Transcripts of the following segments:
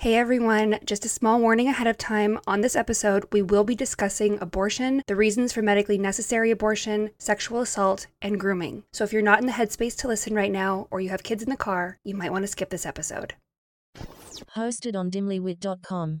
Hey everyone, just a small warning ahead of time. On this episode, we will be discussing abortion, the reasons for medically necessary abortion, sexual assault, and grooming. So if you're not in the headspace to listen right now, or you have kids in the car, you might want to skip this episode. Hosted on dimlywit.com.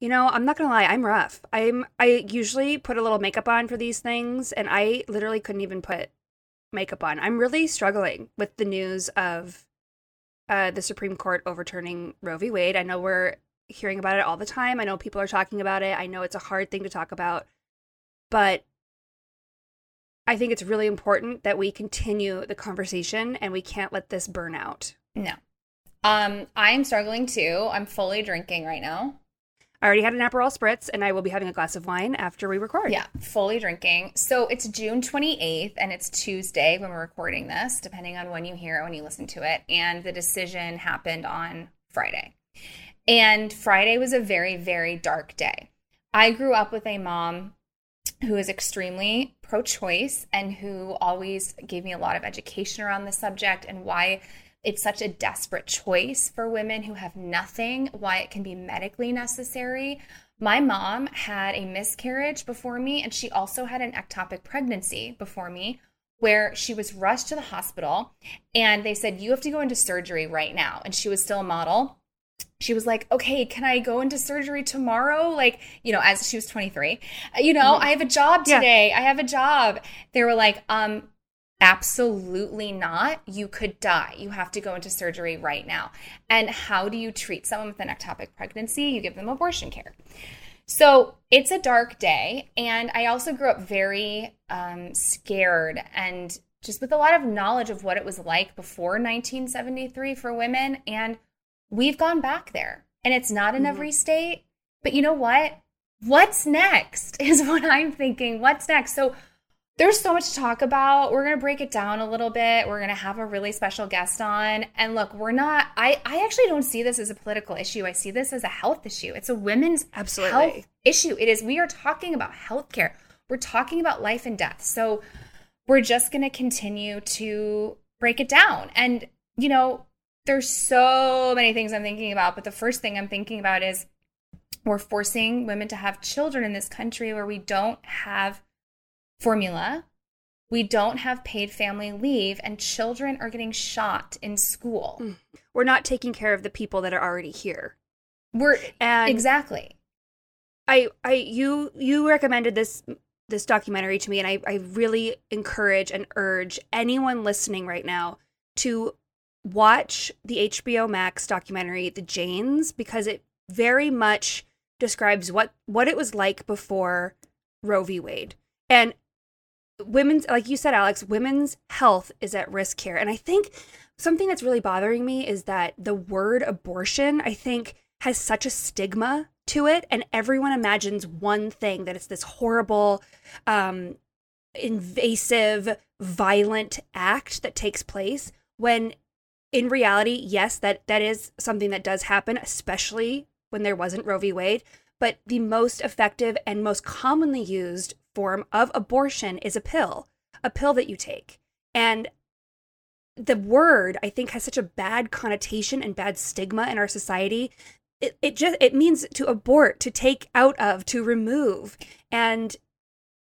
You know, I'm not gonna lie, I'm rough. I'm I usually put a little makeup on for these things, and I literally couldn't even put makeup on. I'm really struggling with the news of uh, the Supreme Court overturning Roe v. Wade. I know we're hearing about it all the time. I know people are talking about it. I know it's a hard thing to talk about, but I think it's really important that we continue the conversation, and we can't let this burn out. No. Um, I'm struggling too. I'm fully drinking right now. I already had an Aperol spritz, and I will be having a glass of wine after we record. Yeah, fully drinking. So it's June 28th and it's Tuesday when we're recording this, depending on when you hear it, when you listen to it. And the decision happened on Friday. And Friday was a very, very dark day. I grew up with a mom who is extremely pro choice and who always gave me a lot of education around the subject and why it's such a desperate choice for women who have nothing, why it can be medically necessary. My mom had a miscarriage before me, and she also had an ectopic pregnancy before me, where she was rushed to the hospital and they said, You have to go into surgery right now. And she was still a model. She was like, Okay, can I go into surgery tomorrow? Like, you know, as she was 23, you know, I have a job Yeah. today. I have a job. They were like, Um, Absolutely not. You could die. You have to go into surgery right now. And how do you treat someone with an ectopic pregnancy? You give them abortion care. So it's a dark day. And I also grew up very um, scared and just with a lot of knowledge of what it was like before 1973 for women. And we've gone back there. And it's not in every state. But you know what? What's next is what I'm thinking. What's next? So there's so much to talk about. We're going to break it down a little bit. We're going to have a really special guest on. And look, we're not, I, I actually don't see this as a political issue. I see this as a health issue. It's a women's Absolutely. health issue. It is, we are talking about healthcare, we're talking about life and death. So we're just going to continue to break it down. And, you know, there's so many things I'm thinking about. But the first thing I'm thinking about is we're forcing women to have children in this country where we don't have formula. We don't have paid family leave, and children are getting shot in school. Mm. We're not taking care of the people that are already here. We're And exactly. I, I, you, you recommended this this documentary to me, and I, I really encourage and urge anyone listening right now to watch the HBO Max documentary, The Janes, because it very much describes what what it was like before Roe v. Wade. And women's like you said alex women's health is at risk here. And i think something that's really bothering me is that the word abortion i think has such a stigma to it. And everyone imagines one thing that it's this horrible um invasive violent act that takes place when in reality yes that that is something that does happen especially when there wasn't roe v. Wade. But the most effective and most commonly used form of abortion is a pill, a pill that you take. And the word, I think, has such a bad connotation and bad stigma in our society. It, it just it means to abort, to take out of, to remove. And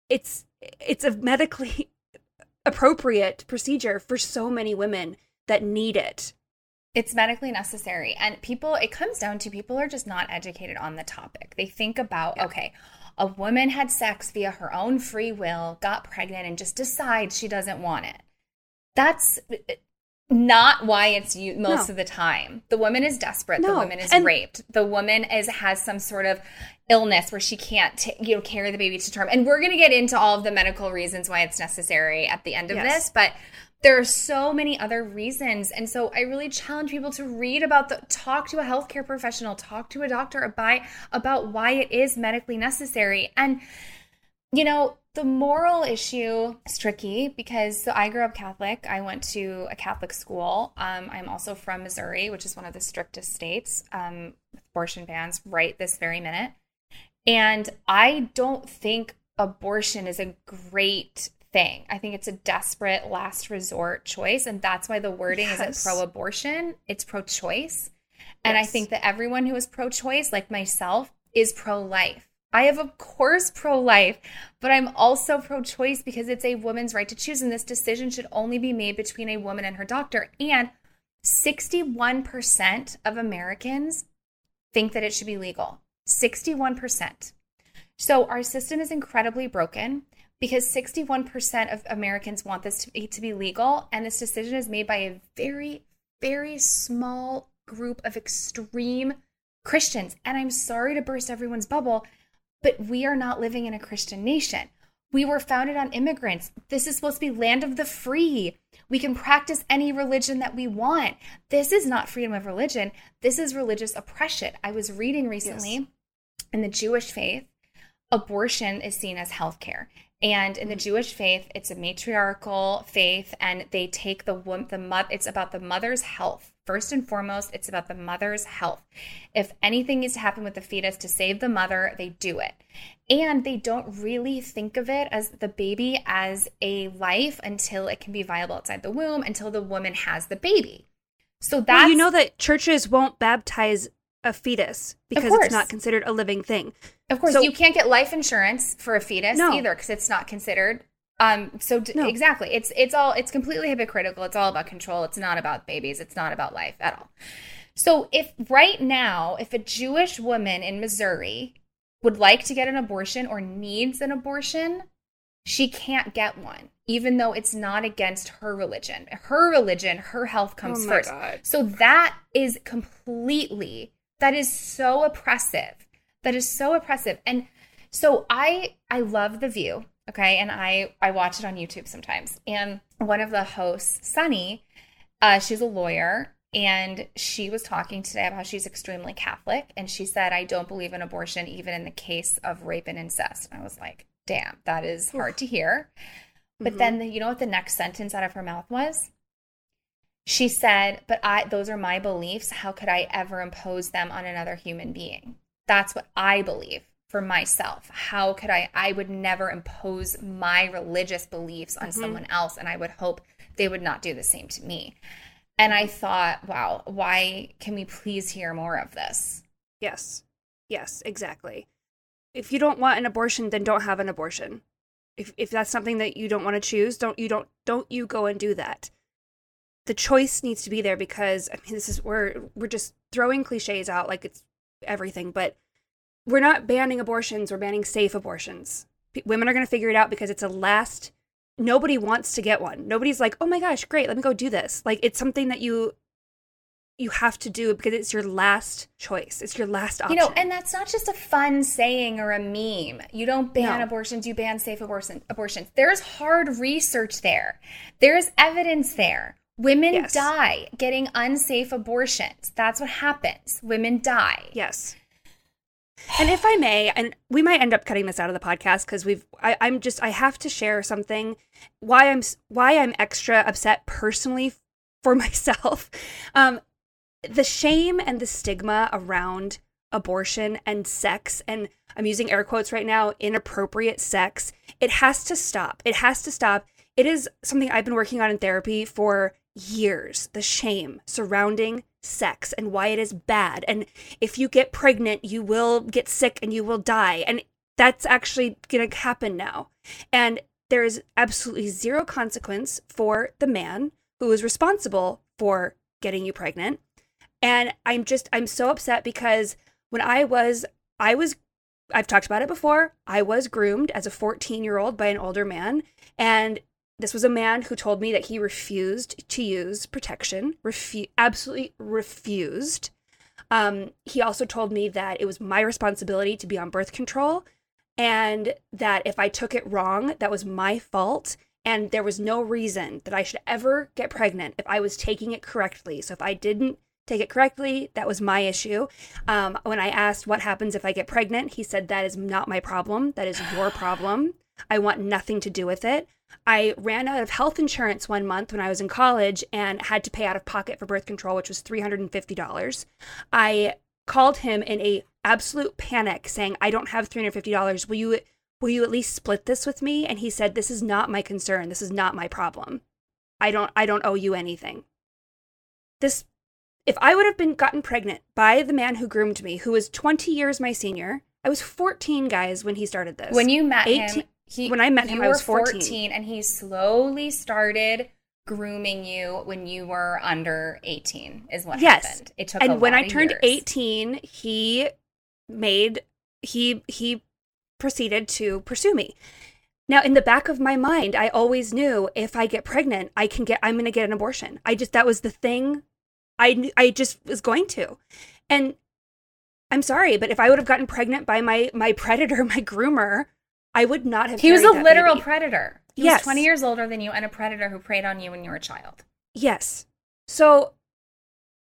it's it's a medically appropriate procedure for so many women that need it. It's medically necessary. And people, it comes down to people are just not educated on the topic. They think about, okay, a woman had sex via her own free will, got pregnant, and just decides she doesn't want it. That's not why it's used most No. of the time. The woman is desperate. The woman is And- raped. The woman is has some sort of illness where she can't, t- you know, carry the baby to term. And we're going to get into all of the medical reasons why it's necessary at the end of Yes. this. But there are so many other reasons. And so I really challenge people to read about the talk to a healthcare professional, talk to a doctor about, about why it is medically necessary. And, you know, the moral issue is tricky because so I grew up Catholic. I went to a Catholic school. Um, I'm also from Missouri, which is one of the strictest states um, with abortion bans right this very minute. And I don't think abortion is a great thing. I think it's a desperate last resort choice. And that's why the wording yes. isn't pro abortion, it's pro choice. And yes. I think that everyone who is pro choice, like myself, is pro life. I have, of course, pro life, but I'm also pro choice because it's a woman's right to choose. And this decision should only be made between a woman and her doctor. And 61% of Americans think that it should be legal. 61%. So our system is incredibly broken because 61% of Americans want this to be, to be legal, and this decision is made by a very, very small group of extreme Christians. And I'm sorry to burst everyone's bubble, but we are not living in a Christian nation. We were founded on immigrants. This is supposed to be land of the free. We can practice any religion that we want. This is not freedom of religion. This is religious oppression. I was reading recently yes. in the Jewish faith, abortion is seen as healthcare. And in the Jewish faith, it's a matriarchal faith, and they take the womb, the mother. It's about the mother's health first and foremost. It's about the mother's health. If anything needs to happen with the fetus to save the mother, they do it, and they don't really think of it as the baby as a life until it can be viable outside the womb, until the woman has the baby. So that well, you know that churches won't baptize a fetus because it's not considered a living thing. Of course, so, you can't get life insurance for a fetus no. either because it's not considered. Um, so d- no. exactly, it's it's all it's completely hypocritical. It's all about control. It's not about babies. It's not about life at all. So if right now, if a Jewish woman in Missouri would like to get an abortion or needs an abortion, she can't get one, even though it's not against her religion. Her religion, her health comes oh first. God. So that is completely that is so oppressive. That is so oppressive. And so I I love The View, okay? And I I watch it on YouTube sometimes. And one of the hosts, Sunny, uh, she's a lawyer and she was talking today about how she's extremely Catholic. And she said, I don't believe in abortion, even in the case of rape and incest. And I was like, damn, that is hard to hear. But mm-hmm. then, the, you know what the next sentence out of her mouth was? She said, But I, those are my beliefs. How could I ever impose them on another human being? That's what I believe for myself. How could I? I would never impose my religious beliefs on mm-hmm. someone else. And I would hope they would not do the same to me. And I thought, wow, why can we please hear more of this? Yes. Yes, exactly. If you don't want an abortion, then don't have an abortion. If if that's something that you don't want to choose, don't you don't don't you go and do that the choice needs to be there because I mean this is we're we're just throwing cliches out like it's everything, but we're not banning abortions, we're banning safe abortions. P- women are going to figure it out because it's a last nobody wants to get one. Nobody's like, "Oh my gosh, great, let me go do this." Like it's something that you you have to do because it's your last choice. It's your last option. You know, and that's not just a fun saying or a meme. You don't ban no. abortions, you ban safe abortion, abortions. There's hard research there. There's evidence there. Women yes. die getting unsafe abortions. That's what happens. Women die. Yes. And if I may, and we might end up cutting this out of the podcast because we've, I, I'm just, I have to share something why I'm, why I'm extra upset personally for myself. Um, the shame and the stigma around abortion and sex, and I'm using air quotes right now, inappropriate sex, it has to stop. It has to stop. It is something I've been working on in therapy for years the shame surrounding sex and why it is bad. And if you get pregnant, you will get sick and you will die. And that's actually going to happen now. And there is absolutely zero consequence for the man who is responsible for getting you pregnant. And I'm just, I'm so upset because when I was, I was, I've talked about it before, I was groomed as a 14 year old by an older man. And this was a man who told me that he refused to use protection, refu- absolutely refused. Um, he also told me that it was my responsibility to be on birth control and that if I took it wrong, that was my fault And there was no reason that I should ever get pregnant if I was taking it correctly. So if I didn't take it correctly, that was my issue. Um, when I asked what happens if I get pregnant, he said, That is not my problem. That is your problem. I want nothing to do with it. I ran out of health insurance one month when I was in college and had to pay out of pocket for birth control, which was $350. I called him in a absolute panic saying, "I don't have $350. Will you will you at least split this with me?" And he said, "This is not my concern. This is not my problem. I don't I don't owe you anything." This if I would have been gotten pregnant by the man who groomed me, who was 20 years my senior, I was 14 guys when he started this. When you met 18 him, he, when I met him, I was were 14. and he slowly started grooming you when you were under 18 is what Yes. happened. It took a and when I turned years. 18, he made he he proceeded to pursue me. Now, in the back of my mind, I always knew if I get pregnant, I can get I'm going to get an abortion. I just that was the thing I I just was going to. And I'm sorry, but if I would have gotten pregnant by my my predator, my groomer, I would not have He was a literal baby. predator. He Yes. was 20 years older than you and a predator who preyed on you when you were a child. Yes. So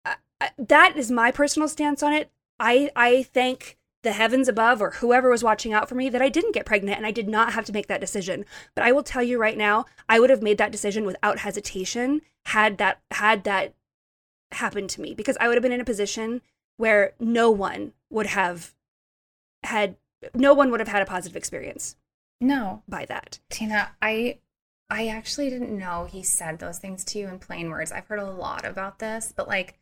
uh, uh, that is my personal stance on it. I I thank the heavens above or whoever was watching out for me that I didn't get pregnant and I did not have to make that decision. But I will tell you right now, I would have made that decision without hesitation had that had that happened to me because I would have been in a position where no one would have had no one would have had a positive experience No, by that. Tina, I I actually didn't know he said those things to you in plain words. I've heard a lot about this, but like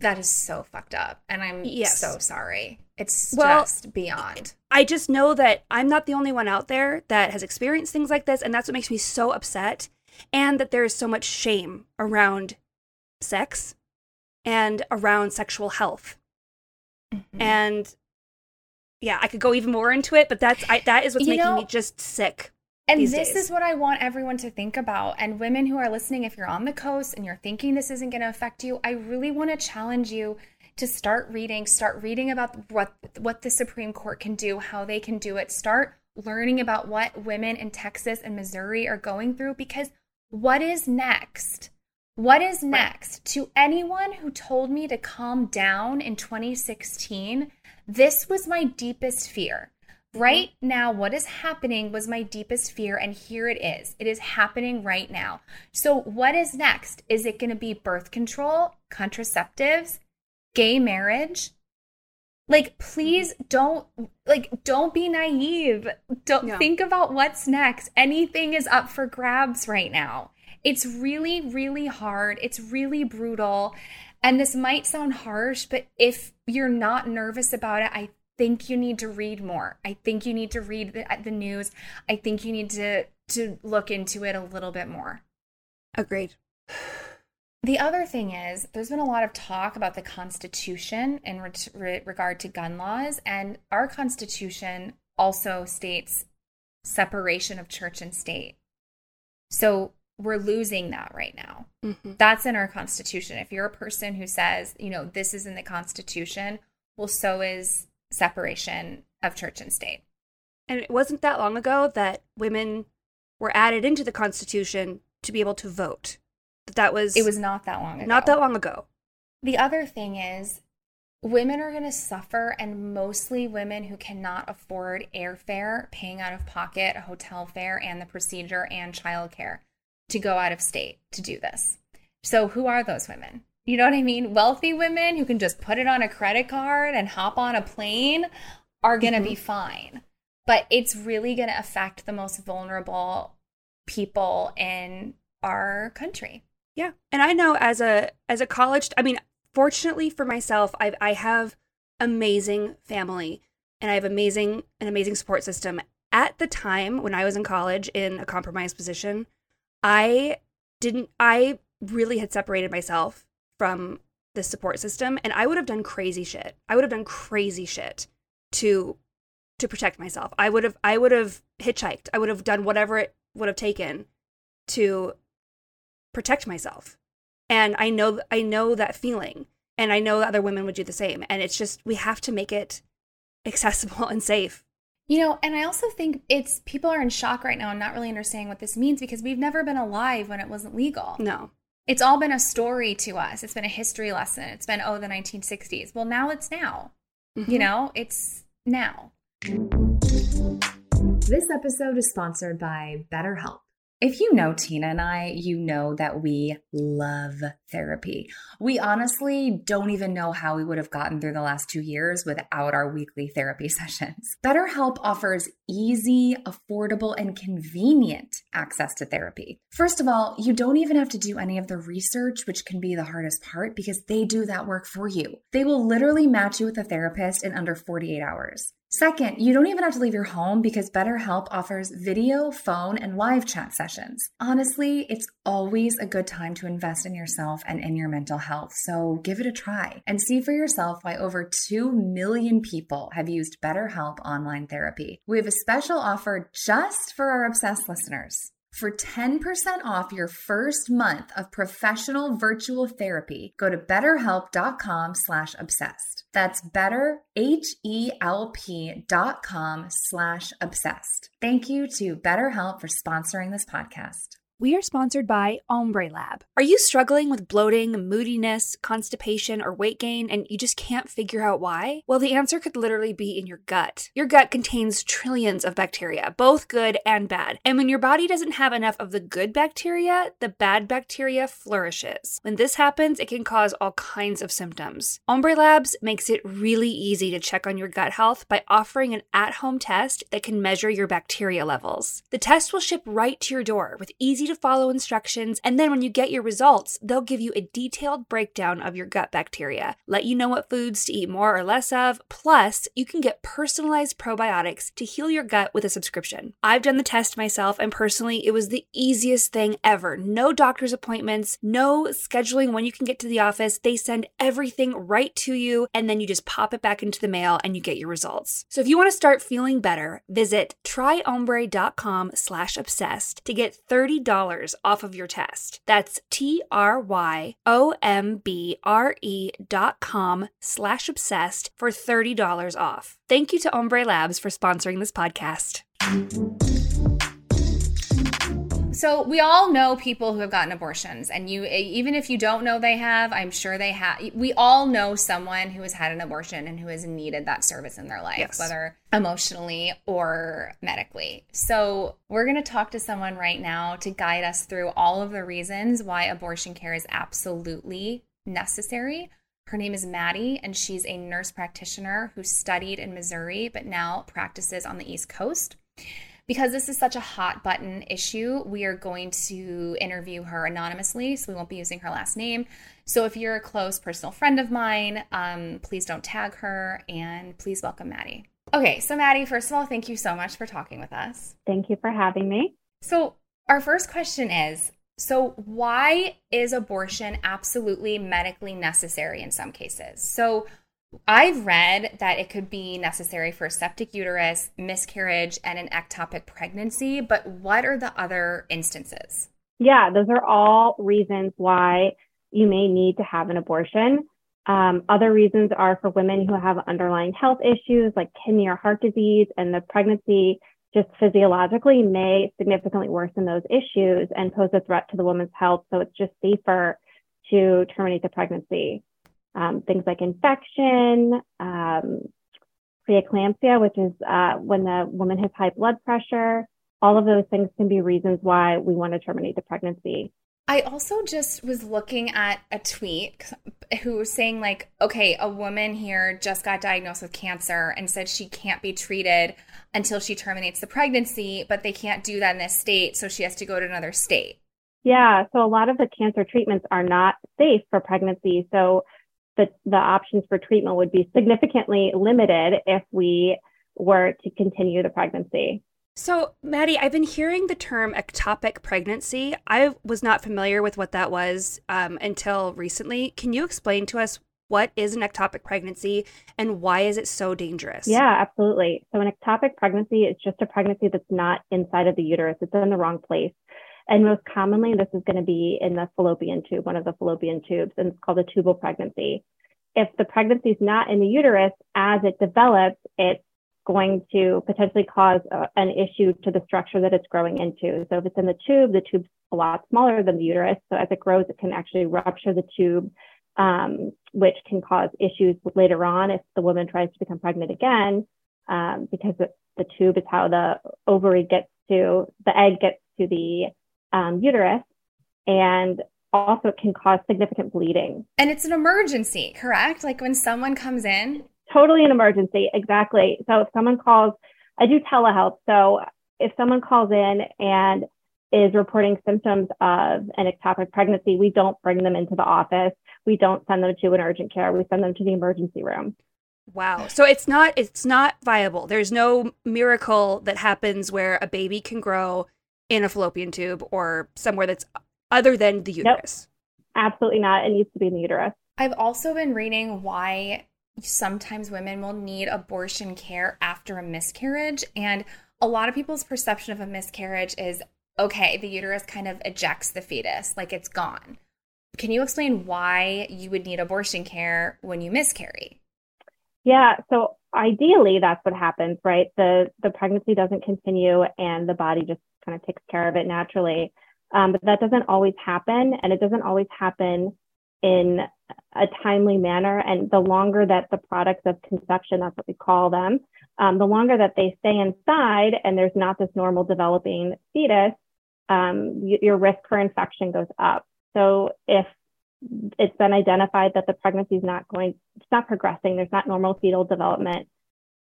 that is so fucked up and I'm Yes. so sorry. It's Well, just beyond. I just know that I'm not the only one out there that has experienced things like this, and that's what makes me so upset. And that there is so much shame around sex and around sexual health. Mhm. And yeah, I could go even more into it, but that's I, that is what's You making know- me just sick. And this days. is what I want everyone to think about. And women who are listening, if you're on the coast and you're thinking this isn't going to affect you, I really want to challenge you to start reading, start reading about what what the Supreme Court can do, how they can do it. Start learning about what women in Texas and Missouri are going through because what is next? What is next? To anyone who told me to calm down in 2016, this was my deepest fear. Right now, what is happening was my deepest fear, and here it is. It is happening right now. So, what is next? Is it going to be birth control, contraceptives, gay marriage? Like, please mm-hmm. don't like don't be naive. Don't think about what's next. Anything is up for grabs right now. It's really, really hard. It's really brutal. And this might sound harsh, but if you're not nervous about it, I think you need to read more. I think you need to read the, uh, the news. I think you need to to look into it a little bit more. Agreed. The other thing is, there's been a lot of talk about the Constitution in re- re- regard to gun laws, and our Constitution also states separation of church and state. So we're losing that right now. Mhm. That's in our Constitution. If you're a person who says, you know, this is in the Constitution, well, so is separation of church and state. And it wasn't that long ago that women were added into the Constitution to be able to vote. That that was It was not that long ago. not that long ago. The other thing is, women are going to suffer, and mostly women who cannot afford airfare, paying out of pocket, hotel fare, and the procedure and childcare to go out of state to do this. So, who are those women? You know what I mean? Wealthy women who can just put it on a credit card and hop on a plane are going to mm-hmm. be fine. But it's really going to affect the most vulnerable people in our country. Yeah. And I know as a as a college I mean, fortunately for myself, I I have amazing family and I have amazing an amazing support system. At the time when I was in college in a compromised position, I didn't I really had separated myself from the support system and I would have done crazy shit. I would have done crazy shit to to protect myself. I would have I would have hitchhiked. I would have done whatever it would have taken to protect myself. And I know I know that feeling and I know other women would do the same and it's just we have to make it accessible and safe You know, and I also think it's people are in shock right now and not really understanding what this means because we've never been alive when it wasn't legal. No. It's all been a story to us. It's been a history lesson. It's been, oh, the 1960s. Well, now it's now. Mm-hmm. You know, it's now. This episode is sponsored by BetterHelp. If you know Tina and I, you know that we love therapy. We honestly don't even know how we would have gotten through the last two years without our weekly therapy sessions. BetterHelp offers easy, affordable, and convenient access to therapy. First of all, you don't even have to do any of the research, which can be the hardest part because they do that work for you. They will literally match you with a therapist in under 48 hours. Second, you don't even have to leave your home because BetterHelp offers video, phone, and live chat sessions. Honestly, it's always a good time to invest in yourself and in your mental health, so give it a try and see for yourself why over 2 million people have used BetterHelp online therapy. We have a special offer just for our obsessed listeners. For 10% off your first month of professional virtual therapy, go to betterhelp.com slash obsessed. That's better, dot com slash obsessed. Thank you to BetterHelp for sponsoring this podcast. We are sponsored by Ombre Lab. Are you struggling with bloating, moodiness, constipation, or weight gain, and you just can't figure out why? Well, the answer could literally be in your gut. Your gut contains trillions of bacteria, both good and bad. And when your body doesn't have enough of the good bacteria, the bad bacteria flourishes. When this happens, it can cause all kinds of symptoms. Ombre Labs makes it really easy to check on your gut health by offering an at home test that can measure your bacteria levels. The test will ship right to your door with easy to follow instructions, and then when you get your results, they'll give you a detailed breakdown of your gut bacteria, let you know what foods to eat more or less of, plus, you can get personalized probiotics to heal your gut with a subscription. I've done the test myself, and personally, it was the easiest thing ever. No doctor's appointments, no scheduling when you can get to the office. They send everything right to you, and then you just pop it back into the mail and you get your results. So if you want to start feeling better, visit tryombre.com slash obsessed to get $30 off of your test. That's T-R-Y-O-M-B-R-E dot com slash obsessed for $30 off. Thank you to Ombre Labs for sponsoring this podcast. So we all know people who have gotten abortions, and you eh, even if you don't know they have, I'm sure they have. We all know someone who has had an abortion and who has needed that service in their life, Yes. whether emotionally or medically. So we're going to talk to someone right now to guide us through all of the reasons why abortion care is absolutely necessary. Her name is Maddie, and she's a nurse practitioner who studied in Missouri but now practices on the East Coast. Because this is such a hot button issue, we are going to interview her anonymously, so we won't be using her last name. So if you're a close personal friend of mine, um, please don't tag her and please welcome Maddie. Okay, so Maddie, first of all, thank you so much for talking with us. Thank you for having me. So, our first question is so, why is abortion absolutely medically necessary in some cases? So, I've read that it could be necessary for septic uterus, miscarriage, and an ectopic pregnancy, but what are the other instances? Yeah, those are all reasons why you may need to have an abortion. Um, other reasons are for women who have underlying health issues like kidney or heart disease, and the pregnancy just physiologically may significantly worsen those issues and pose a threat to the woman's health. So it's just safer to terminate the pregnancy. Um, things like infection, um, preeclampsia, which is uh, when the woman has high blood pressure. All of those things can be reasons why we want to terminate the pregnancy. I also just was looking at a tweet who was saying, like, okay, a woman here just got diagnosed with cancer and said she can't be treated until she terminates the pregnancy, but they can't do that in this state, so she has to go to another state. Yeah, so a lot of the cancer treatments are not safe for pregnancy. So the, the options for treatment would be significantly limited if we were to continue the pregnancy. So, Maddie, I've been hearing the term ectopic pregnancy. I was not familiar with what that was um, until recently. Can you explain to us what is an ectopic pregnancy and why is it so dangerous? Yeah, absolutely. So an ectopic pregnancy is just a pregnancy that's not inside of the uterus. It's in the wrong place. And most commonly, this is going to be in the fallopian tube, one of the fallopian tubes, and it's called a tubal pregnancy. If the pregnancy is not in the uterus, as it develops, it's going to potentially cause a, an issue to the structure that it's growing into. So if it's in the tube, the tube's a lot smaller than the uterus. So as it grows, it can actually rupture the tube, um, which can cause issues later on if the woman tries to become pregnant again, um, because the, the, tube is how the ovary gets to, the egg gets to the um, uterus. And also it can cause significant bleeding. And it's an emergency, correct? Like when someone comes in? Totally an emergency, exactly. So if someone calls, I do telehealth. So if someone calls in and is reporting symptoms of an ectopic pregnancy, we don't bring them into the office. We don't send them to an urgent care. We send them to the emergency room. Wow. So it's not it's not viable. There's no miracle that happens where a baby can grow in a fallopian tube or somewhere that's other than the uterus. Nope. Absolutely not. It needs to be in the uterus. I've also been reading why sometimes women will need abortion care after a miscarriage and a lot of people's perception of a miscarriage is okay, the uterus kind of ejects the fetus, like it's gone. Can you explain why you would need abortion care when you miscarry? Yeah, so ideally that's what happens, right? The the pregnancy doesn't continue and the body just kind of takes care of it naturally. Um, but that doesn't always happen, and it doesn't always happen in a timely manner. And the longer that the products of conception, that's what we call them, um, the longer that they stay inside and there's not this normal developing fetus, um, y- your risk for infection goes up. So if it's been identified that the pregnancy is not going, it's not progressing, there's not normal fetal development,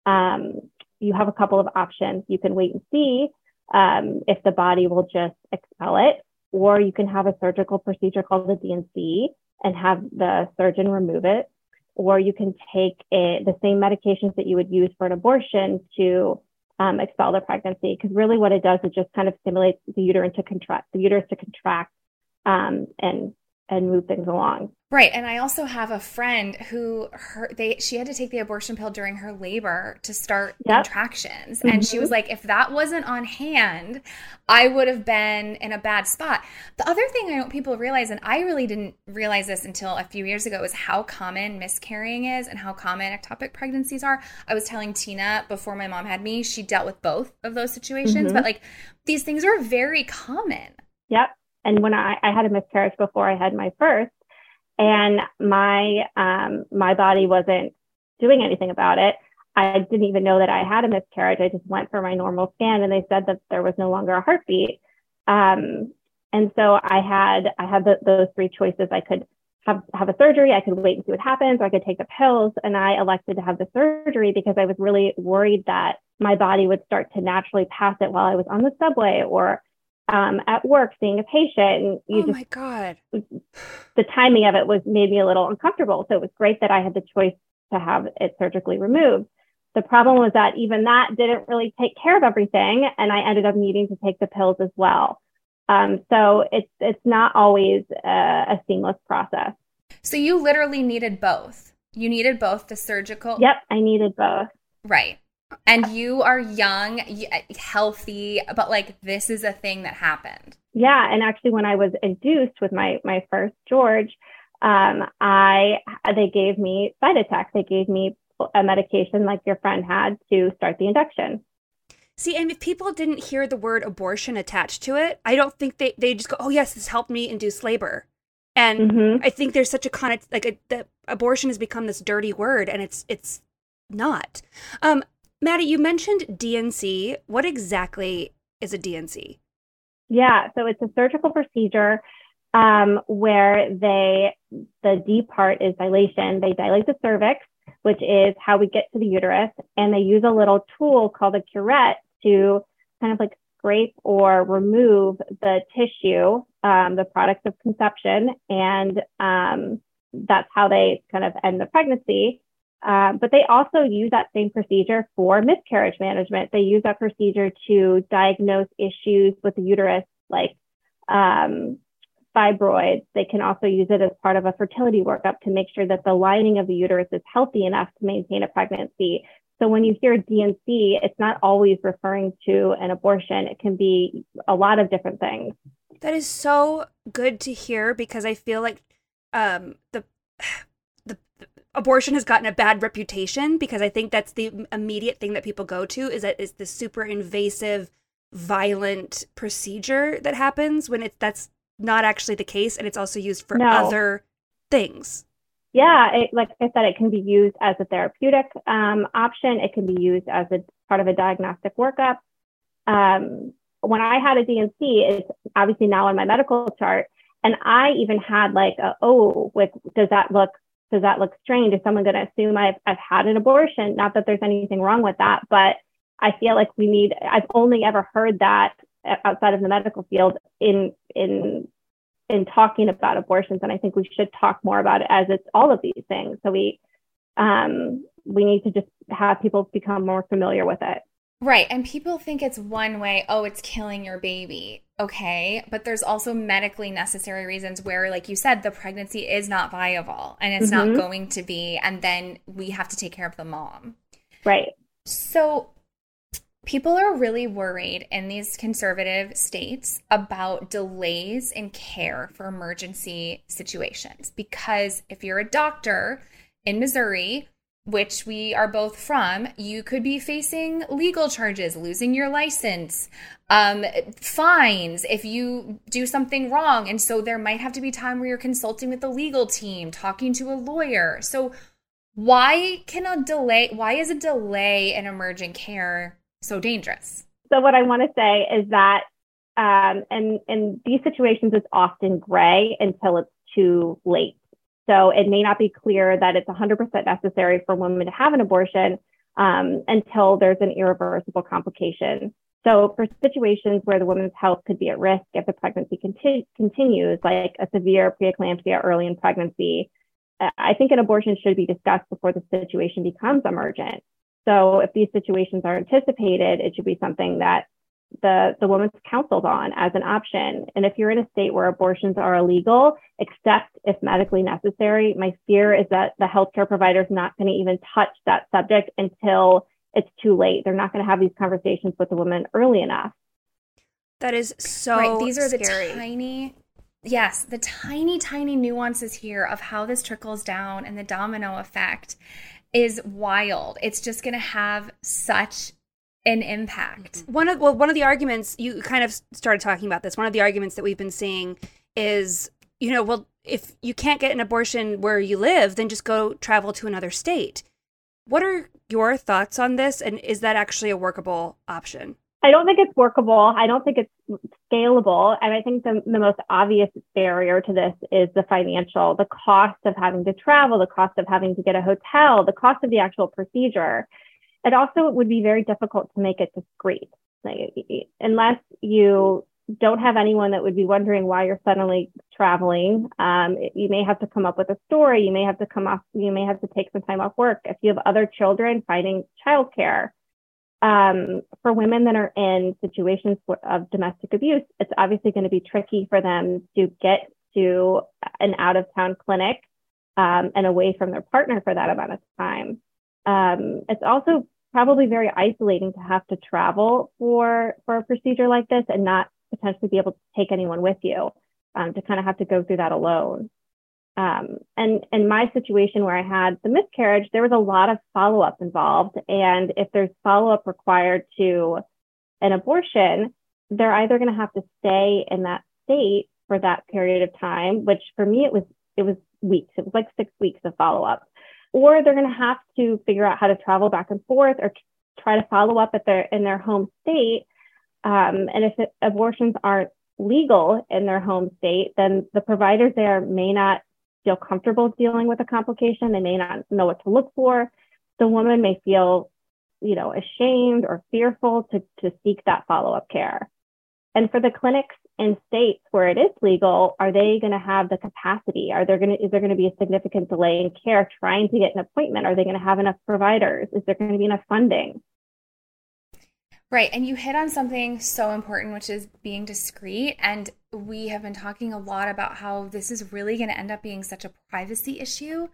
um, you have a couple of options. You can wait and see um, if the body will just expel it, or you can have a surgical procedure called the D&C and have the surgeon remove it, or you can take the same medications that you would use for an abortion to um, expel the pregnancy. Because really, what it does is just kind of stimulates the uterus to contract, the uterus to contract, um, and and move things along. Right. And I also have a friend who her they she had to take the abortion pill during her labor to start yep. contractions. Mm-hmm. And she was mm-hmm. like, if that wasn't on hand, I would have been in a bad spot. The other thing I want people to realize, and I really didn't realize this until a few years ago, is how common miscarrying is and how common ectopic pregnancies are. I was telling Tina before my mom had me, she dealt with both of those situations, mm-hmm. but like these things are very common. Yep. And when I, I had a miscarriage before I had my first, and my um, my body wasn't doing anything about it. I didn't even know that I had a miscarriage. I just went for my normal scan, and they said that there was no longer a heartbeat. Um, and so I had I had the, those three choices. I could have have a surgery. I could wait and see what happens, or I could take the pills. And I elected to have the surgery because I was really worried that my body would start to naturally pass it while I was on the subway or um, at work seeing a patient. And you oh just, my God. The timing of it was made me a little uncomfortable. So it was great that I had the choice to have it surgically removed. The problem was that even that didn't really take care of everything. And I ended up needing to take the pills as well. Um, so it's, it's not always a, a seamless process. So you literally needed both. You needed both the surgical. Yep, I needed both. Right and you are young, healthy, but like this is a thing that happened. Yeah, and actually, when I was induced with my my first George, um, I they gave me side Cytotec. They gave me a medication like your friend had to start the induction. See, and if people didn't hear the word abortion attached to it, I don't think they they just go, "Oh yes, this helped me induce labor." And mm-hmm. I think there's such a con like a, the abortion has become this dirty word, and it's it's not. Um, Maddie, you mentioned D&C. What exactly is a D&C? Yeah, so it's a surgical procedure um, where they, the D part is dilation. They dilate the cervix, which is how we get to the uterus, and they use a little tool called a curette to kind of like scrape or remove the tissue, um, the products of conception, and um, that's how they kind of end the pregnancy. Um, but they also use that same procedure for miscarriage management. They use that procedure to diagnose issues with the uterus, like um, fibroids. They can also use it as part of a fertility workup to make sure that the lining of the uterus is healthy enough to maintain a pregnancy. So when you hear D&C, it's not always referring to an abortion. It can be a lot of different things. That is so good to hear because I feel like um, the abortion has gotten a bad reputation because I think that's the immediate thing that people go to is that it's the super invasive, violent procedure that happens when it's that's not actually the case and it's also used for No. other things. Yeah, it, like I said, it can be used as a therapeutic um, option. It can be used as a part of a diagnostic workup. Um, when I had a D&C, it's obviously now on my medical chart, and I even had like, a, oh, like does that look does that look strange? Is someone going to assume I've I've had an abortion? Not that there's anything wrong with that, but I feel like we need. I've only ever heard that outside of the medical field in in in talking about abortions and i think we should talk more about it as it's all of these things so we um, we need to just have people become more familiar with it Right. And people think it's one way, oh, it's killing your baby. Okay. But there's also medically necessary reasons where, like you said, the pregnancy is not viable and it's Mhm. not going to be. And then we have to take care of the mom. right So people are really worried in these conservative states about delays in care for emergency situations because if you're a doctor in Missouri, which we are both from, you could be facing legal charges, losing your license, um, fines if you do something wrong. And so there might have to be time where you're consulting with the legal team, talking to a lawyer. So why can a delay why is a delay in emergent care so dangerous? so what i want to say is that um, and in these situations it's often gray until it's too late so it may not be clear that it's 100% necessary for women to have an abortion um, until there's an irreversible complication. So for situations where the woman's health could be at risk if the pregnancy conti- continues like a severe preeclampsia early in pregnancy i think an abortion should be discussed before the situation becomes emergent. So if these situations are anticipated, it should be something that the, the woman's counseled on as an option. And if you're in a state where abortions are illegal, except if medically necessary, my fear is that the healthcare provider is not going to even touch that subject until it's too late. They're not going to have these conversations with the woman early enough. That is so right. These are scary. the tiny yes, the tiny, tiny nuances here of how this trickles down and the domino effect is wild. It's just gonna have such an impact. Mm-hmm. One of well, one of the arguments you kind of started talking about this. One of the arguments that we've been seeing is, you know, well, if you can't get an abortion where you live, then just go travel to another state. What are your thoughts on this, and is that actually a workable option? I don't think it's workable. I don't think it's scalable. And I think the, the most obvious barrier to this is the financial, the cost of having to travel, the cost of having to get a hotel, the cost of the actual procedure. It also would be very difficult to make it discreet. Like, unless you don't have anyone that would be wondering why you're suddenly traveling, um, you may have to come up with a story. You may have to come off, you may have to take some time off work. If you have other children, finding childcare um, for women that are in situations of domestic abuse, it's obviously going to be tricky for them to get to an out of town clinic um, and away from their partner for that amount of time. Um, it's also probably very isolating to have to travel for for a procedure like this and not potentially be able to take anyone with you um, to kind of have to go through that alone. Um, and in my situation where I had the miscarriage, there was a lot of follow up involved. And if there's follow up required to an abortion, they're either going to have to stay in that state for that period of time, which for me it was it was weeks. It was like six weeks of follow up, or they're going to have to figure out how to travel back and forth or try to follow up at their in their home state. Um, and if it, abortions aren't legal in their home state, then the providers there may not feel comfortable dealing with a complication. They may not know what to look for. The woman may feel, you know, ashamed or fearful to, to seek that follow-up care. And for the clinics in states where it is legal, are they going to have the capacity? Are there going to is there going to be a significant delay in care trying to get an appointment? Are they going to have enough providers? Is there going to be enough funding? Right. And you hit on something so important, which is being discreet. And we have been talking a lot about how this is really going to end up being such a privacy issue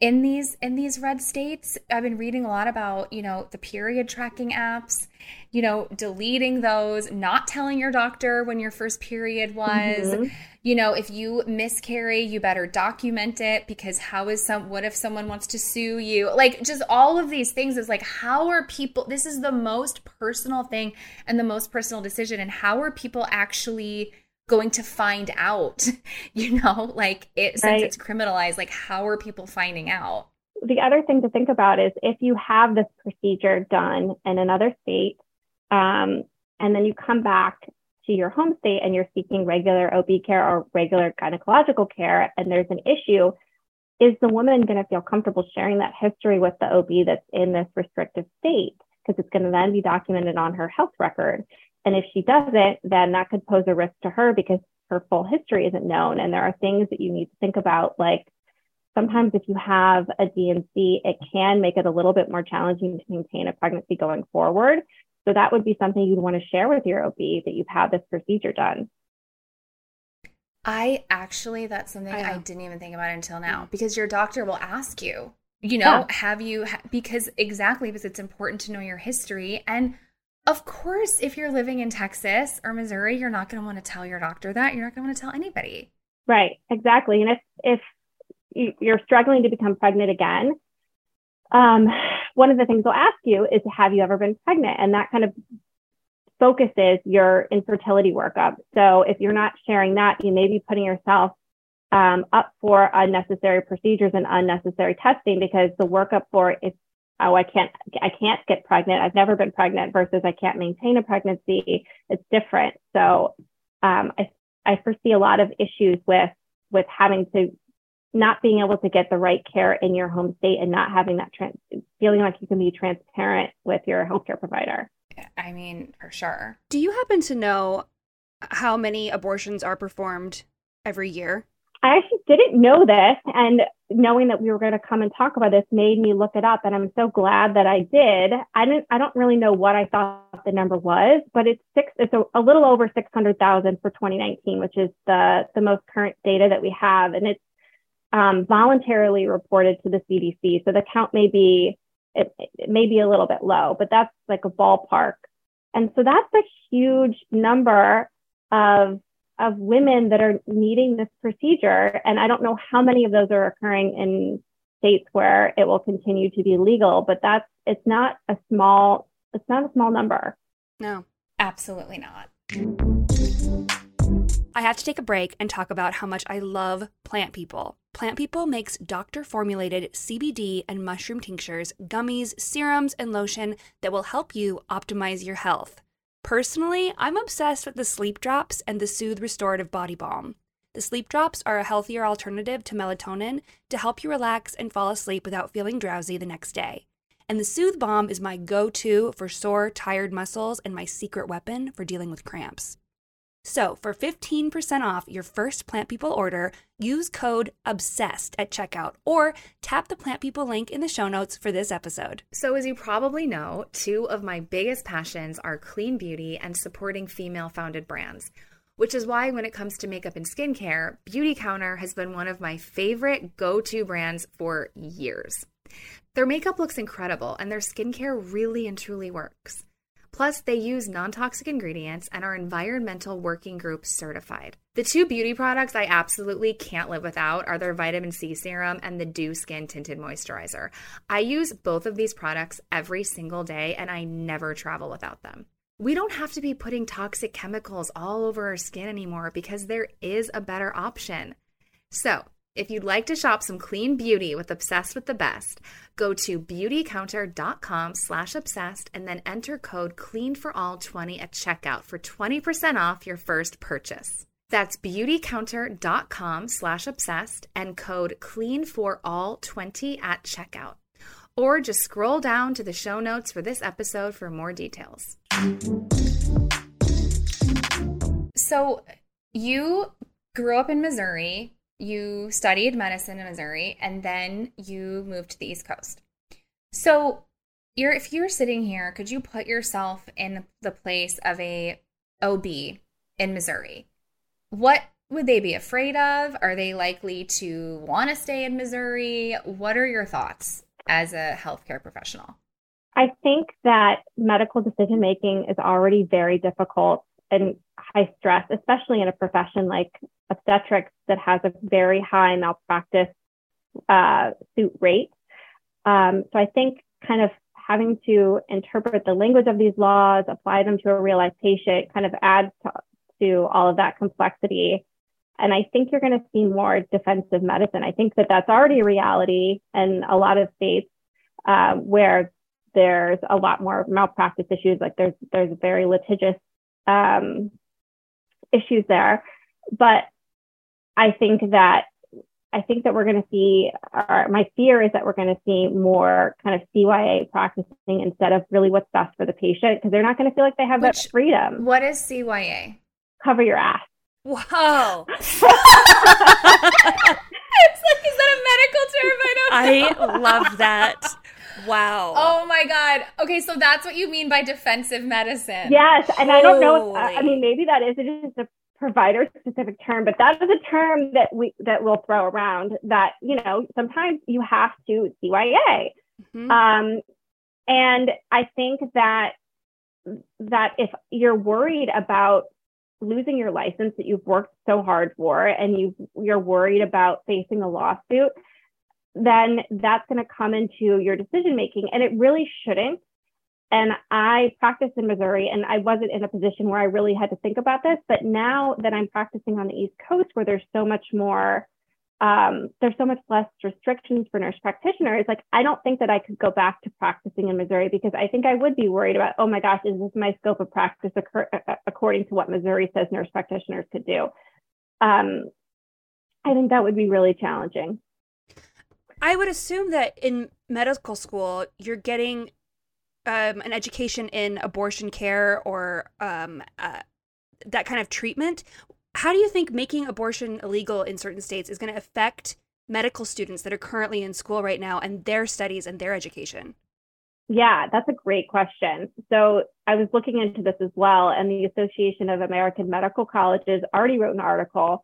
in these in these red states. I've been reading a lot about, you know, the period tracking apps, you know, deleting those, not telling your doctor when your first period was. Mm-hmm. You know, if you miscarry, you better document it because how is some what if someone wants to sue you? Like just all of these things is like how are people this is the most personal thing and the most personal decision and how are people actually going to find out you know? Like it since right. it's criminalized like how are people finding out? The other thing to think about is if you have this procedure done in another state um, and then you come back to your home state and you're seeking regular ob care or regular gynecological care and there's an issue is the woman going to feel comfortable sharing that history with the ob that's in this restrictive state? Because it's going to then be documented on her health record and if she doesn't, then that could pose a risk to her because her full history isn't known. And there are things that you need to think about, like sometimes if you have a D&C, it can make it a little bit more challenging to maintain a pregnancy going forward. So that would be something you'd want to share with your OB that you've had this procedure done. I actually, that's something I, I didn't even think about until now because your doctor will ask you, you know, yeah. have you, because exactly because it's important to know your history. And of course, if you're living in Texas or Missouri, you're not going to want to tell your doctor that. You're not going to want to tell anybody. Right, exactly. And if if you're struggling to become pregnant again, um, one of the things they'll ask you is, "Have you ever been pregnant?" And that kind of focuses your infertility workup. So if you're not sharing that, you may be putting yourself um, up for unnecessary procedures and unnecessary testing because the workup for if oh, I can't, I can't get pregnant. I've never been pregnant versus I can't maintain a pregnancy. It's different. So um, I, I foresee a lot of issues with, with having to not being able to get the right care in your home state and not having that trans- feeling like you can be transparent with your healthcare provider. I mean, for sure. Do you happen to know how many abortions are performed every year? I actually didn't know this. And knowing that we were going to come and talk about this made me look it up. And I'm so glad that I did. I didn't, I don't really know what I thought the number was, but it's six, it's a, a little over 600,000 for 2019, which is the, the most current data that we have. And it's um, voluntarily reported to the CDC. So the count may be, it, it may be a little bit low, but that's like a ballpark. And so that's a huge number of of women that are needing this procedure. And I don't know how many of those are occurring in states where it will continue to be legal, but that's it's not a small it's not a small number. No, absolutely not. I have to take a break and talk about how much I love Plant People. Plant People makes doctor formulated CBD and mushroom tinctures, gummies, serums, and lotion that will help you optimize your health. Personally, I'm obsessed with the sleep drops and the Soothe Restorative Body Balm. The sleep drops are a healthier alternative to melatonin to help you relax and fall asleep without feeling drowsy the next day. And the Soothe Balm is my go to for sore, tired muscles and my secret weapon for dealing with cramps. So, for 15% off your first Plant People order, use code OBSESSED at checkout or tap the Plant People link in the show notes for this episode. So, as you probably know, two of my biggest passions are clean beauty and supporting female founded brands, which is why when it comes to makeup and skincare, Beautycounter has been one of my favorite go to brands for years. Their makeup looks incredible and their skincare really and truly works. Plus, they use non toxic ingredients and are environmental working group certified. The two beauty products I absolutely can't live without are their vitamin C serum and the Dew Skin Tinted Moisturizer. I use both of these products every single day and I never travel without them. We don't have to be putting toxic chemicals all over our skin anymore because there is a better option. So, if you'd like to shop some clean beauty with Obsessed with the Best, go to beautycounter.com slash obsessed and then enter code CLEANFORALL20 at checkout for 20% off your first purchase. That's beautycounter.com slash obsessed and code CLEANFORALL20 at checkout. Or just scroll down to the show notes for this episode for more details. So, you grew up in Missouri you studied medicine in Missouri and then you moved to the East Coast. So, you're if you're sitting here, could you put yourself in the place of a OB in Missouri? what would they be afraid of? Are they likely to want to stay in Missouri? What are your thoughts as a healthcare professional? I think that medical decision making is already very difficult and high stress, especially in a profession like obstetrics that has a very high malpractice uh, suit rate. Um, so I think kind of having to interpret the language of these laws, apply them to a real life patient, kind of adds to, to all of that complexity. And I think you're going to see more defensive medicine. I think that that's already a reality in a lot of states um, where there's a lot more malpractice issues. Like there's there's very litigious um, issues there. But I think that I think that we're going to see, our, my fear is that we're going to see more kind of CYA practicing instead of really what's best for the patient because they're not going to feel like they have Which, that freedom. What is CYA? Cover your ass. Wow. it's like, is that a medical term? I don't know. I love that. Wow. Oh my God. Okay, so that's what you mean by defensive medicine. Yes. And Holy. I don't know. If, I mean, maybe that is just a provider specific term, but that is a term that we that we'll throw around that, you know, sometimes you have to CYA. Mm-hmm. Um, and I think that that if you're worried about losing your license that you've worked so hard for and you you're worried about facing a lawsuit, then that's going to come into your decision making and it really shouldn't and I practiced in Missouri and I wasn't in a position where I really had to think about this. But now that I'm practicing on the East Coast where there's so much more, um, there's so much less restrictions for nurse practitioners, like I don't think that I could go back to practicing in Missouri because I think I would be worried about, oh my gosh, is this my scope of practice occur- according to what Missouri says nurse practitioners could do? Um, I think that would be really challenging. I would assume that in medical school, you're getting um, an education in abortion care or um, uh, that kind of treatment. How do you think making abortion illegal in certain states is going to affect medical students that are currently in school right now and their studies and their education? Yeah, that's a great question. So I was looking into this as well, and the Association of American Medical Colleges already wrote an article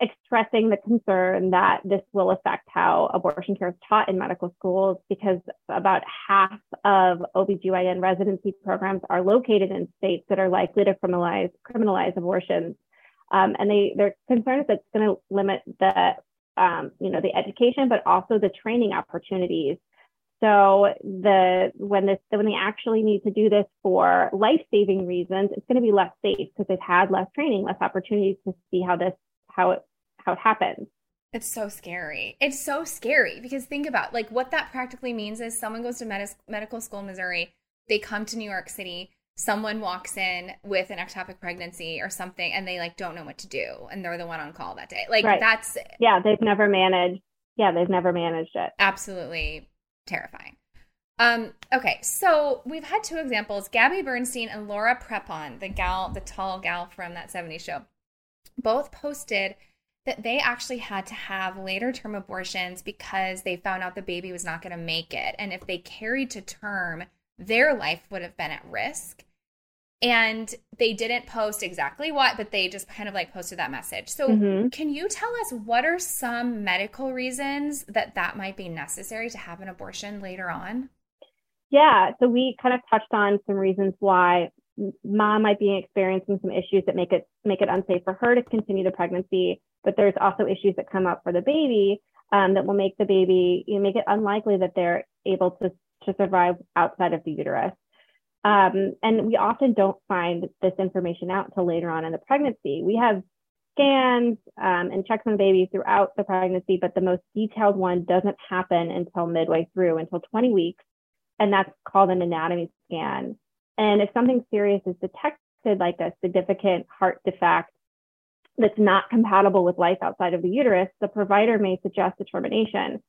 expressing the concern that this will affect how abortion care is taught in medical schools because about half of OBGYN residency programs are located in states that are likely to criminalize criminalize abortions. Um, and they their concern is that it's going to limit the um, you know the education, but also the training opportunities. So the when this when they actually need to do this for life saving reasons, it's going to be less safe because they've had less training, less opportunities to see how this how it how it happens. It's so scary. It's so scary because think about like what that practically means is someone goes to med- medical school in Missouri, they come to New York City, someone walks in with an ectopic pregnancy or something and they like don't know what to do and they're the one on call that day. Like right. that's Yeah, they've never managed. Yeah, they've never managed it. Absolutely terrifying. Um, okay, so we've had two examples, Gabby Bernstein and Laura Prepon, the gal, the tall gal from that 70s show. Both posted that they actually had to have later term abortions because they found out the baby was not going to make it. And if they carried to term, their life would have been at risk. And they didn't post exactly what, but they just kind of like posted that message. So, mm-hmm. can you tell us what are some medical reasons that that might be necessary to have an abortion later on? Yeah, so we kind of touched on some reasons why mom might be experiencing some issues that make it make it unsafe for her to continue the pregnancy but there's also issues that come up for the baby um, that will make the baby you know, make it unlikely that they're able to to survive outside of the uterus. Um, and we often don't find this information out until later on in the pregnancy. We have scans um, and checks on the baby throughout the pregnancy but the most detailed one doesn't happen until midway through until 20 weeks and that's called an anatomy scan and if something serious is detected, like a significant heart defect that's not compatible with life outside of the uterus, the provider may suggest a termination.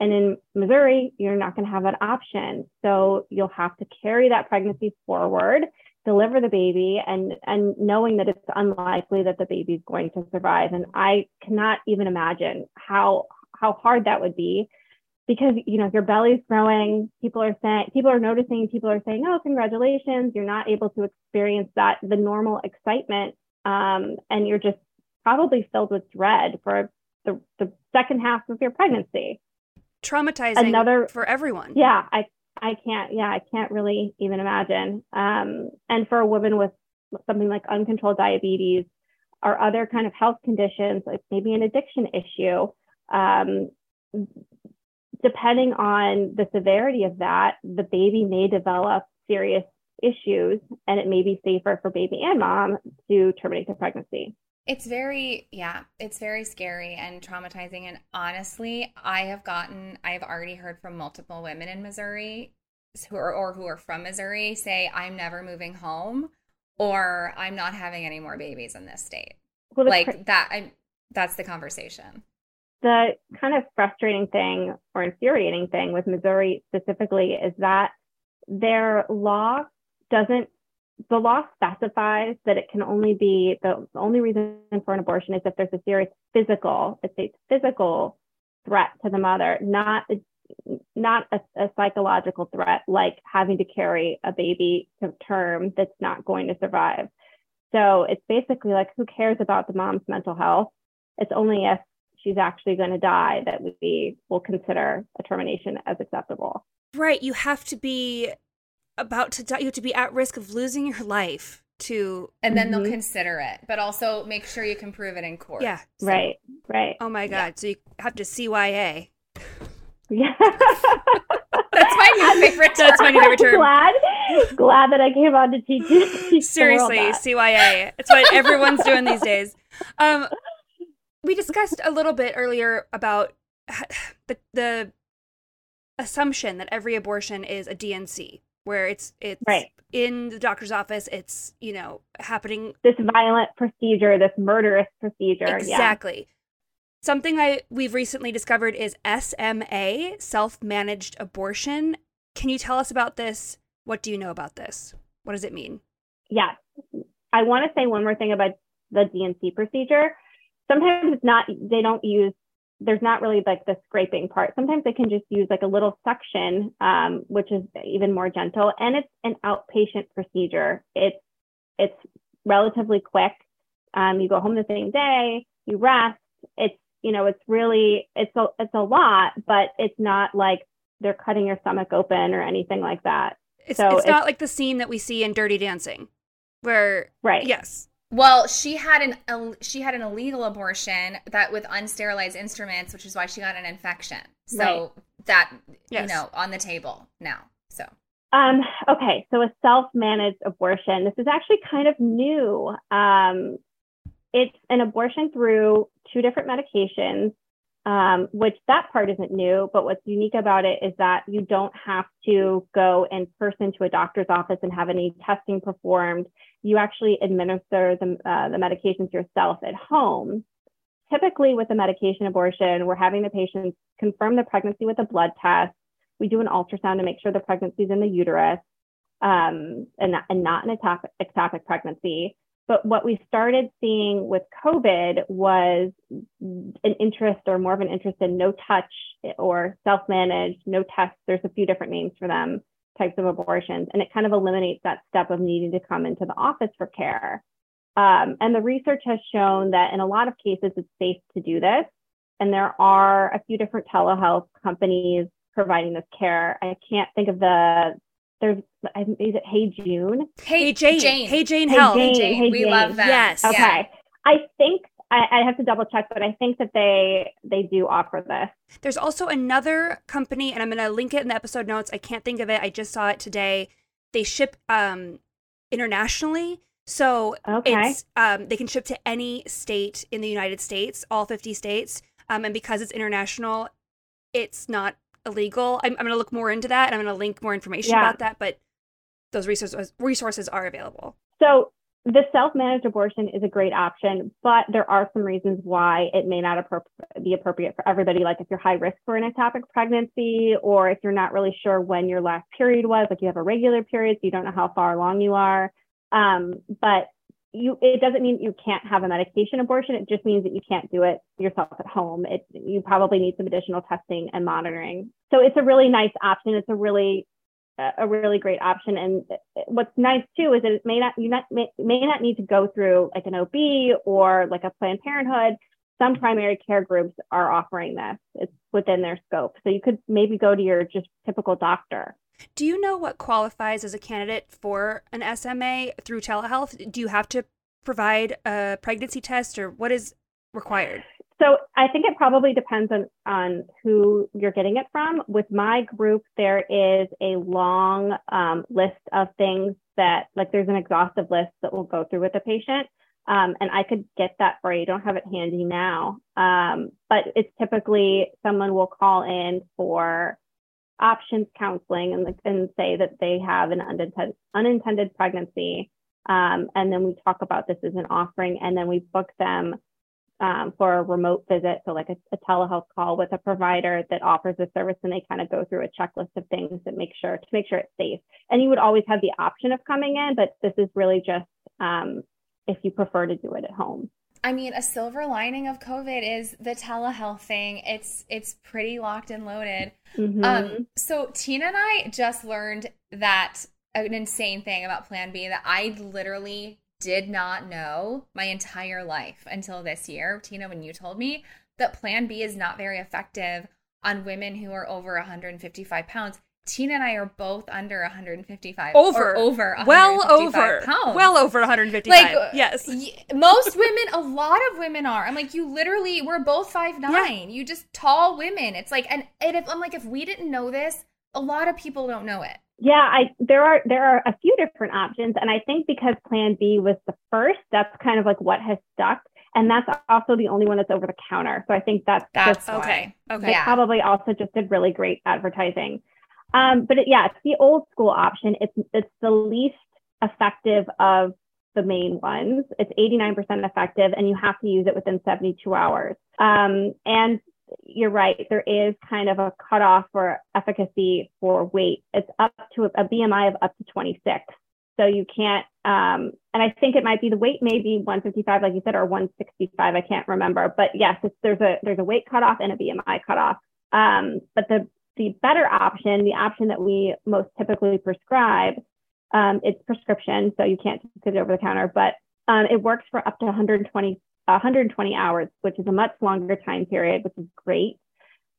And in Missouri, you're not going to have an option. So you'll have to carry that pregnancy forward, deliver the baby, and, and knowing that it's unlikely that the baby's going to survive. And I cannot even imagine how how hard that would be because you know your belly's growing people are saying people are noticing people are saying oh congratulations you're not able to experience that the normal excitement um, and you're just probably filled with dread for the, the second half of your pregnancy. Traumatizing Another- for everyone. Yeah, I I can't. Yeah, I can't really even imagine. Um, and for a woman with something like uncontrolled diabetes or other kind of health conditions, like maybe an addiction issue, um, depending on the severity of that, the baby may develop serious issues, and it may be safer for baby and mom to terminate the pregnancy. It's very, yeah, it's very scary and traumatizing. And honestly, I have gotten, I have already heard from multiple women in Missouri who are, or who are from Missouri say, I'm never moving home or I'm not having any more babies in this state. Well, like cra- that, I, that's the conversation. The kind of frustrating thing or infuriating thing with Missouri specifically is that their law doesn't the law specifies that it can only be the, only reason for an abortion is if there's a serious physical it states physical threat to the mother not not a, a psychological threat like having to carry a baby to term that's not going to survive. So it's basically like who cares about the mom's mental health? It's only if she's actually going to die that we will consider a termination as acceptable. Right. You have to be about to die. You have to be at risk of losing your life to. And then Mhm. they'll consider it, but also make sure you can prove it in court. Yeah. So- Right, right. Oh my God. So you have to CYA. Yeah. That's my new favorite That's my new favorite term. glad, glad that I came on to teach you. teach the world Seriously. CYA. It's what everyone's doing these days. Um, we discussed a little bit earlier about the the assumption that every abortion is a D&C, where it's it's Right. in the doctor's office. It's you know happening This violent procedure, this murderous procedure. Yeah. exactly. Something I we've recently discovered is SMA, self-managed abortion. Can you tell us about this? What do you know about this? What does it mean? Yes. I want to say one more thing about the D&C procedure. Sometimes it's not, they don't use, there's not really like the scraping part. Sometimes they can just use like a little suction, um, which is even more gentle. And it's an outpatient procedure. It's, it's relatively quick. Um, you go home the same day, you rest. It's, you know, it's really, it's a, it's a lot, but it's not like they're cutting your stomach open or anything like that. It's, So it's not like the scene that we see in Dirty Dancing, where Right. yes, Well, she had an she had an illegal abortion that with unsterilized instruments, which is why she got an infection. So that Yes. you know on the table now. So Um, okay, so a self-managed abortion. This is actually kind of new. Um, it's an abortion through two different medications, um, which that part isn't new. But what's unique about it is that you don't have to go in person to a doctor's office and have any testing performed. You actually administer the, uh, the medications yourself at home. Typically, with a medication abortion, we're having the patients confirm the pregnancy with a blood test we do an ultrasound to make sure the pregnancy is in the uterus um, and, not, and not an ectopic, ectopic pregnancy. But what we started seeing with COVID was an interest or more of an interest in no touch or self managed, no tests. There's a few different names for them, types of abortions. And it kind of eliminates that step of needing to come into the office for care. Um, and the research has shown that in a lot of cases, it's safe to do this. And there are a few different telehealth companies providing this care. I can't think of the there's is it Hey June? hey Jane, Jane. hey Jane, Hey, help. Jane. Jane, hey, we love them. Yes. Okay. Yeah. I think I, I have to double check, but I think that they they do offer this. There's also another company, and I'm gonna link it in the episode notes. I can't think of it. I just saw it today. They ship um internationally. So Okay. it's um they can ship to any state in the United States, all 50 states. Um, and because it's international, it's not illegal. I'm, I'm gonna look more into that and I'm gonna link more information Yeah. about that, but those resources resources are available. So the self-managed abortion is a great option, but there are some reasons why it may not be appropriate for everybody. Like if you're high risk for an ectopic pregnancy, or if you're not really sure when your last period was, like you have a regular period, so you don't know how far along you are. Um, but you, it doesn't mean you can't have a medication abortion. It just means that you can't do it yourself at home. It, you probably need some additional testing and monitoring. So it's a really nice option. It's a really a really great option. And what's nice too is that it may not you not may, may not need to go through like an OB or like a Planned Parenthood. Some primary care groups are offering this. It's within their scope. So you could maybe go to your just typical doctor. Do you know what qualifies as a candidate for an SMA through telehealth? Do you have to provide a pregnancy test or what is required? So I think it probably depends on, on who you're getting it from. With my group, there is a long um, list of things that, like, there's an exhaustive list that we'll go through with the patient. Um, and I could get that for you. Don't have it handy now. Um, but it's typically someone will call in for options counseling and, and say that they have an unintended, unintended pregnancy. Um, and then we talk about this as an offering, and then we book them um, for a remote visit, so like a, a, telehealth call with a provider that offers the service, and they kind of go through a checklist of things that make sure to make sure it's safe. And you would always have the option of coming in, but this is really just um, if you prefer to do it at home. I mean, a silver lining of COVID is the telehealth thing. It's it's pretty locked and loaded. Mm-hmm. Um, so Tina and I just learned that an insane thing about Plan B that I literally did not know my entire life until this year, Tina, when you told me that Plan B is not very effective on women who are over 155 pounds. Tina and I are both under 155. Over. over. Well over. Pounds. Well over 155. Like, uh, yes. most women, a lot of women are. I'm like, you literally, we're both five nine. Yeah. You just tall women. It's like, and, and if I'm like, if we didn't know this, a lot of people don't know it. Yeah, I there are there are a few different options, and I think because Plan B was the first, that's kind of like what has stuck, and that's also the only one that's over the counter. So I think that's that's okay. Okay, yeah. probably also just did really great advertising. Um, but it, yeah, it's the old school option. It's it's the least effective of the main ones. It's 89% effective, and you have to use it within 72 hours. Um, and you're right. There is kind of a cutoff for efficacy for weight. It's up to a, BMI of up to 26. So you can't, um, and I think it might be the weight maybe 155, like you said, or 165. I can't remember, but yes, there's a there's a weight cutoff and a BMI cutoff. Um, but the the better option, the option that we most typically prescribe, um, it's prescription, so you can't get it over the counter, but um, it works for up to 120 120 hours, which is a much longer time period, which is great.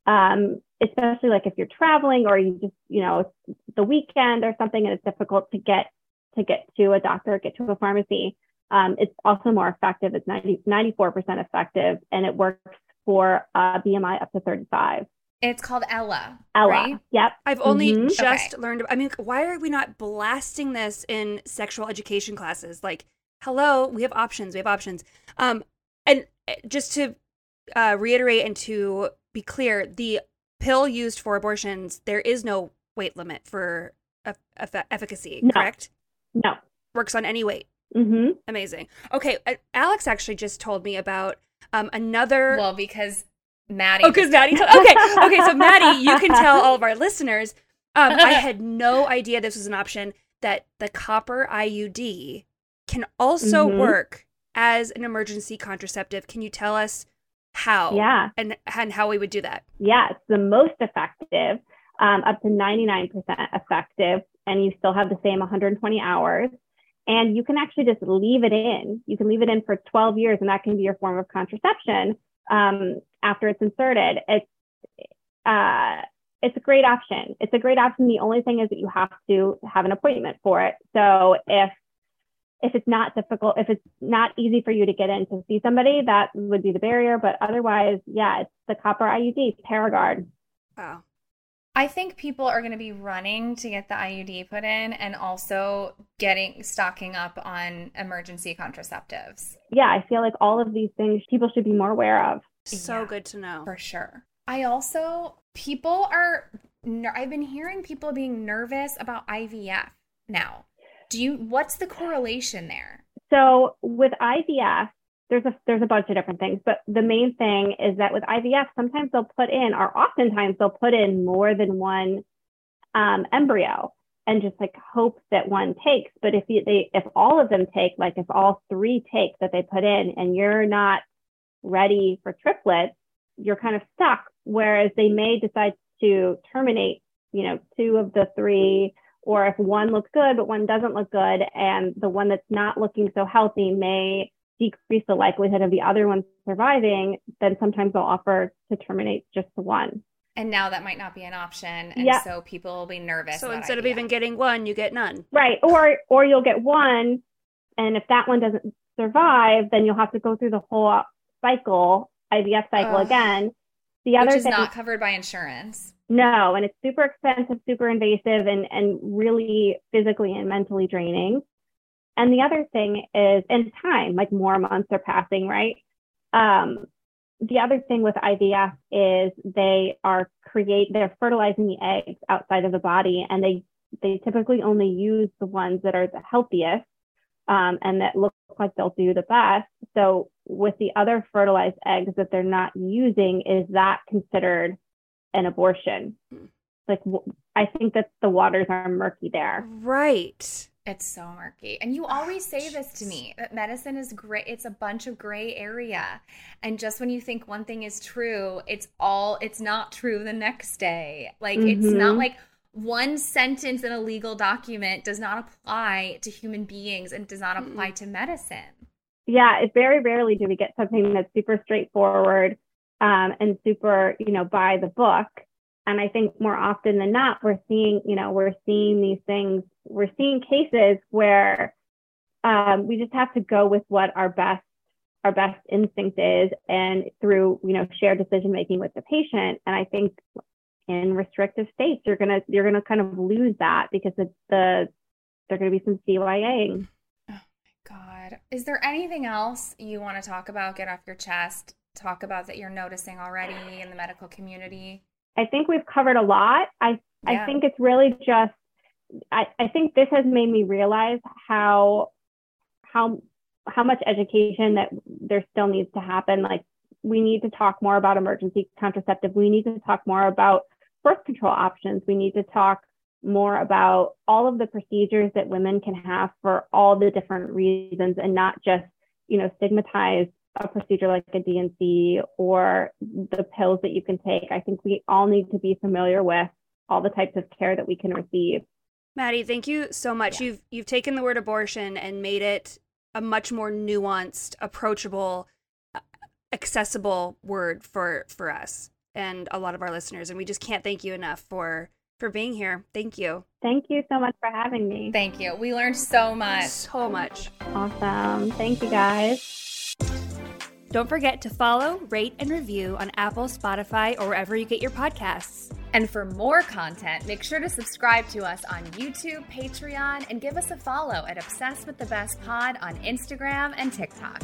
Um, especially like if you're traveling or you just, you know, the weekend or something and it's difficult to get to get to a doctor, get to a pharmacy. Um, it's also more effective. It's 90, 94% effective and it works for a BMI up to 35. It's called Ella. Ella. Right? Yep. I've only mm-hmm. just okay. learned. I mean, why are we not blasting this in sexual education classes? Like, hello, we have options. We have options. Um, and eh, just to uh, reiterate and to be clear, the pill used for abortions, there is no weight limit for efficacy, no. correct? No. Works on any weight. Mm-hmm. Amazing. Okay, uh, Alex actually just told me about um, another. Well, because Maddie. Oh, because Maddie. T- okay, okay. So Maddie, you can tell all of our listeners. Um, I had no idea this was an option. That the copper IUD can also mm-hmm. work as an emergency contraceptive. Can you tell us how? Yeah. And, and how we would do that? Yeah, it's the most effective, um, up to 99% effective, and you still have the same 120 hours. And you can actually just leave it in. You can leave it in for 12 years, and that can be your form of contraception um, after it's inserted. It's uh, it's a great option. It's a great option. The only thing is that you have to have an appointment for it. So if if it's not difficult, if it's not easy for you to get in to see somebody, that would be the barrier. But otherwise, yeah, it's the copper IUD, Paragard. Wow. I think people are going to be running to get the IUD put in and also getting stocking up on emergency contraceptives. Yeah, I feel like all of these things people should be more aware of. So yeah, good to know. For sure. I also, people are, I've been hearing people being nervous about IVF now do you what's the correlation there? So with ivf there's a there's a bunch of different things but the main thing is that with ivf sometimes they'll put in or oftentimes they'll put in more than one um, embryo and just like hope that one takes. But if you, they if all of them take like if all three take that they put in and you're not ready for triplets you're kind of stuck. Whereas they may decide to terminate you know two of the three or if one looks good but one doesn't look good and the one that's not looking so healthy may decrease the likelihood of the other one surviving then sometimes they'll offer to terminate just the one And now that might not be an option. And Yeah. so people will be nervous. So about instead of even getting one, you get none. right or or you'll get one and if that one doesn't survive then you'll have to go through the whole cycle ivf cycle Ugh. again the other which is thing not covered by insurance. No, and it's super expensive, super invasive, and and really physically and mentally draining. And the other thing is, in time, like more months are passing, right? Um, the other thing with IVF is they are create they're fertilizing the eggs outside of the body, and they they typically only use the ones that are the healthiest um, and that look like they'll do the best. So with the other fertilized eggs that they're not using, is that considered an abortion? Like w- I think that the waters are murky there. Right. It's so murky. And you always say this to me that medicine is great. It's a bunch of gray area. And just when you think one thing is true, it's all, it's not true the next day. Like, it's not Mhm. like one sentence in a legal document does not apply to human beings and does not apply to medicine. Yeah, it very rarely do we get something that's super straightforward um, and super, you know, by the book. And I think more often than not, we're seeing, you know, we're seeing these things, we're seeing cases where um, we just have to go with what our best our best instinct is and through you know shared decision making with the patient and i think in restrictive states you're gonna you're gonna kind of lose that because it's the there's gonna be some CYAing. Oh my god. Is there anything else you want to talk about, get off your chest, talk about that you're noticing already in the medical community? I think we've covered a lot. I Yeah. I think it's really just I, I think this has made me realize how how how much education that there still needs to happen. Like we need to talk more about emergency contraceptive. We need to talk more about birth control options. We need to talk more about all of the procedures that women can have for all the different reasons and not just, you know, stigmatize a procedure like a D&C or the pills that you can take. I think we all need to be familiar with all the types of care that we can receive. Maddie, thank you so much. You've you've taken the word abortion and made it a much more nuanced, approachable, uh, accessible word for for us and a lot of our listeners. And we just can't thank you enough for for being here. Thank you Thank you so much for having me. Thank you. We learned so much. so much. Awesome. Thank you guys. Don't forget to follow, rate, and review on Apple, Spotify, or wherever you get your podcasts. And for more content, make sure to subscribe to us on YouTube, Patreon, and give us a follow at Obsessed with the Best Pod on Instagram and TikTok.